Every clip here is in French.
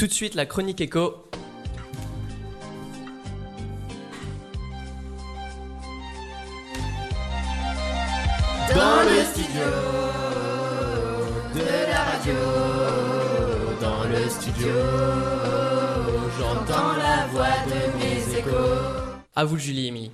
Tout de suite, la chronique éco. Dans le studio de la radio, dans le studio, j'entends la voix de mes échos. À vous, Julie et Émilie.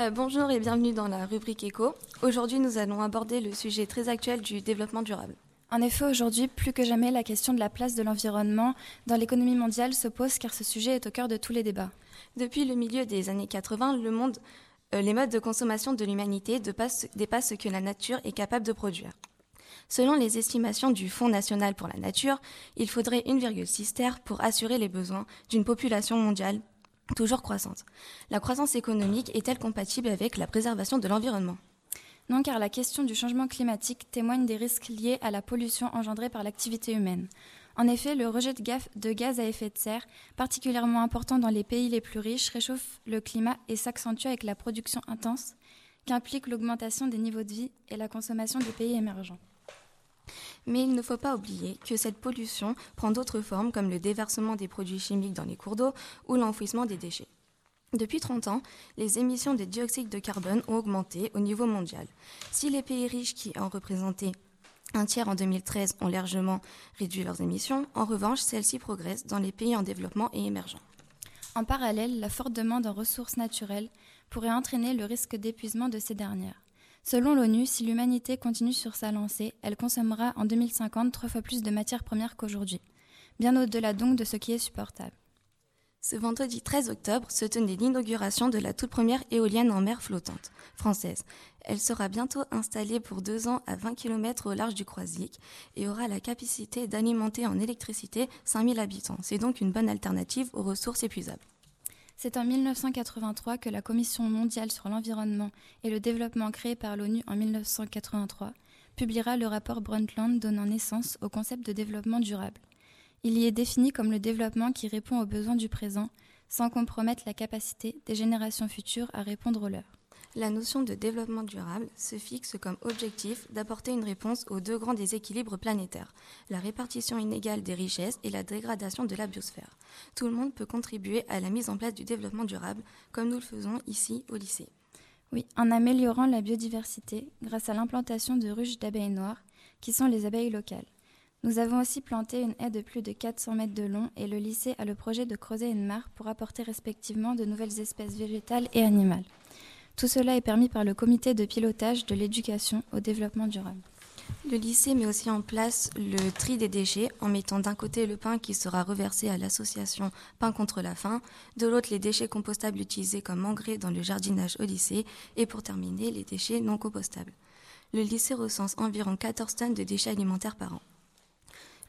Euh, bonjour et bienvenue dans la rubrique éco. Aujourd'hui, nous allons aborder le sujet très actuel du développement durable. En effet, aujourd'hui, plus que jamais, la question de la place de l'environnement dans l'économie mondiale se pose car ce sujet est au cœur de tous les débats. Depuis le milieu des années 80, le euh, les modes de consommation de l'humanité dépassent, dépassent ce que la nature est capable de produire. Selon les estimations du Fonds national pour la nature, il faudrait 1,6 terre pour assurer les besoins d'une population mondiale toujours croissante. La croissance économique est-elle compatible avec la préservation de l'environnement? Non, car la question du changement climatique témoigne des risques liés à la pollution engendrée par l'activité humaine. En effet, le rejet de gaz, à effet de serre, particulièrement important dans les pays les plus riches, réchauffe le climat et s'accentue avec la production intense qu'implique l'augmentation des niveaux de vie et la consommation des pays émergents. Mais il ne faut pas oublier que cette pollution prend d'autres formes comme le déversement des produits chimiques dans les cours d'eau ou l'enfouissement des déchets. Depuis 30 ans, les émissions de dioxyde de carbone ont augmenté au niveau mondial. Si les pays riches qui en représentaient un tiers en 2013 ont largement réduit leurs émissions, en revanche, celles-ci progressent dans les pays en développement et émergents. En parallèle, la forte demande en ressources naturelles pourrait entraîner le risque d'épuisement de ces dernières. Selon l'ONU, si l'humanité continue sur sa lancée, elle consommera en 2050 trois fois plus de matières premières qu'aujourd'hui, bien au-delà donc de ce qui est supportable. Ce vendredi 13 octobre se tenait l'inauguration de la toute première éolienne en mer flottante française. Elle sera bientôt installée pour deux ans à 20 km au large du Croisic et aura la capacité d'alimenter en électricité 5000 habitants. C'est donc une bonne alternative aux ressources épuisables. C'est en 1983 que la Commission mondiale sur l'environnement et le développement créée par l'ONU en 1983 publiera le rapport Brundtland donnant naissance au concept de développement durable. Il y est défini comme le développement qui répond aux besoins du présent sans compromettre la capacité des générations futures à répondre aux leurs. La notion de développement durable se fixe comme objectif d'apporter une réponse aux deux grands déséquilibres planétaires, la répartition inégale des richesses et la dégradation de la biosphère. Tout le monde peut contribuer à la mise en place du développement durable, comme nous le faisons ici au lycée. Oui, en améliorant la biodiversité grâce à l'implantation de ruches d'abeilles noires, qui sont les abeilles locales. Nous avons aussi planté une haie de plus de 400 mètres de long et le lycée a le projet de creuser une mare pour apporter respectivement de nouvelles espèces végétales et animales. Tout cela est permis par le comité de pilotage de l'éducation au développement durable. Le lycée met aussi en place le tri des déchets en mettant d'un côté le pain qui sera reversé à l'association Pain contre la faim, de l'autre les déchets compostables utilisés comme engrais dans le jardinage au lycée et pour terminer les déchets non compostables. Le lycée recense environ 14 tonnes de déchets alimentaires par an.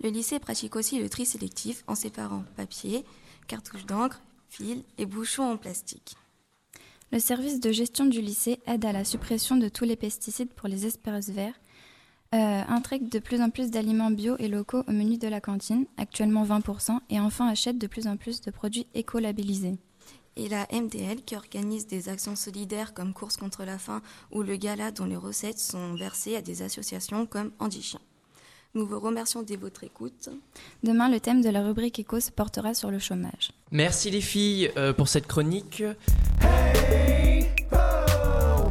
Le lycée pratique aussi le tri sélectif en séparant papier, cartouches d'encre, fils et bouchons en plastique. Le service de gestion du lycée aide à la suppression de tous les pesticides pour les espaces verts, euh, intègre de plus en plus d'aliments bio et locaux au menu de la cantine, actuellement 20%, et enfin achète de plus en plus de produits écolabellisés. Et la MDL qui organise des actions solidaires comme Course contre la faim ou le gala dont les recettes sont versées à des associations comme Andy Chien. Nous vous remercions de votre écoute. Demain, le thème de la rubrique éco se portera sur le chômage. Merci les filles euh, pour cette chronique. Hey, ho,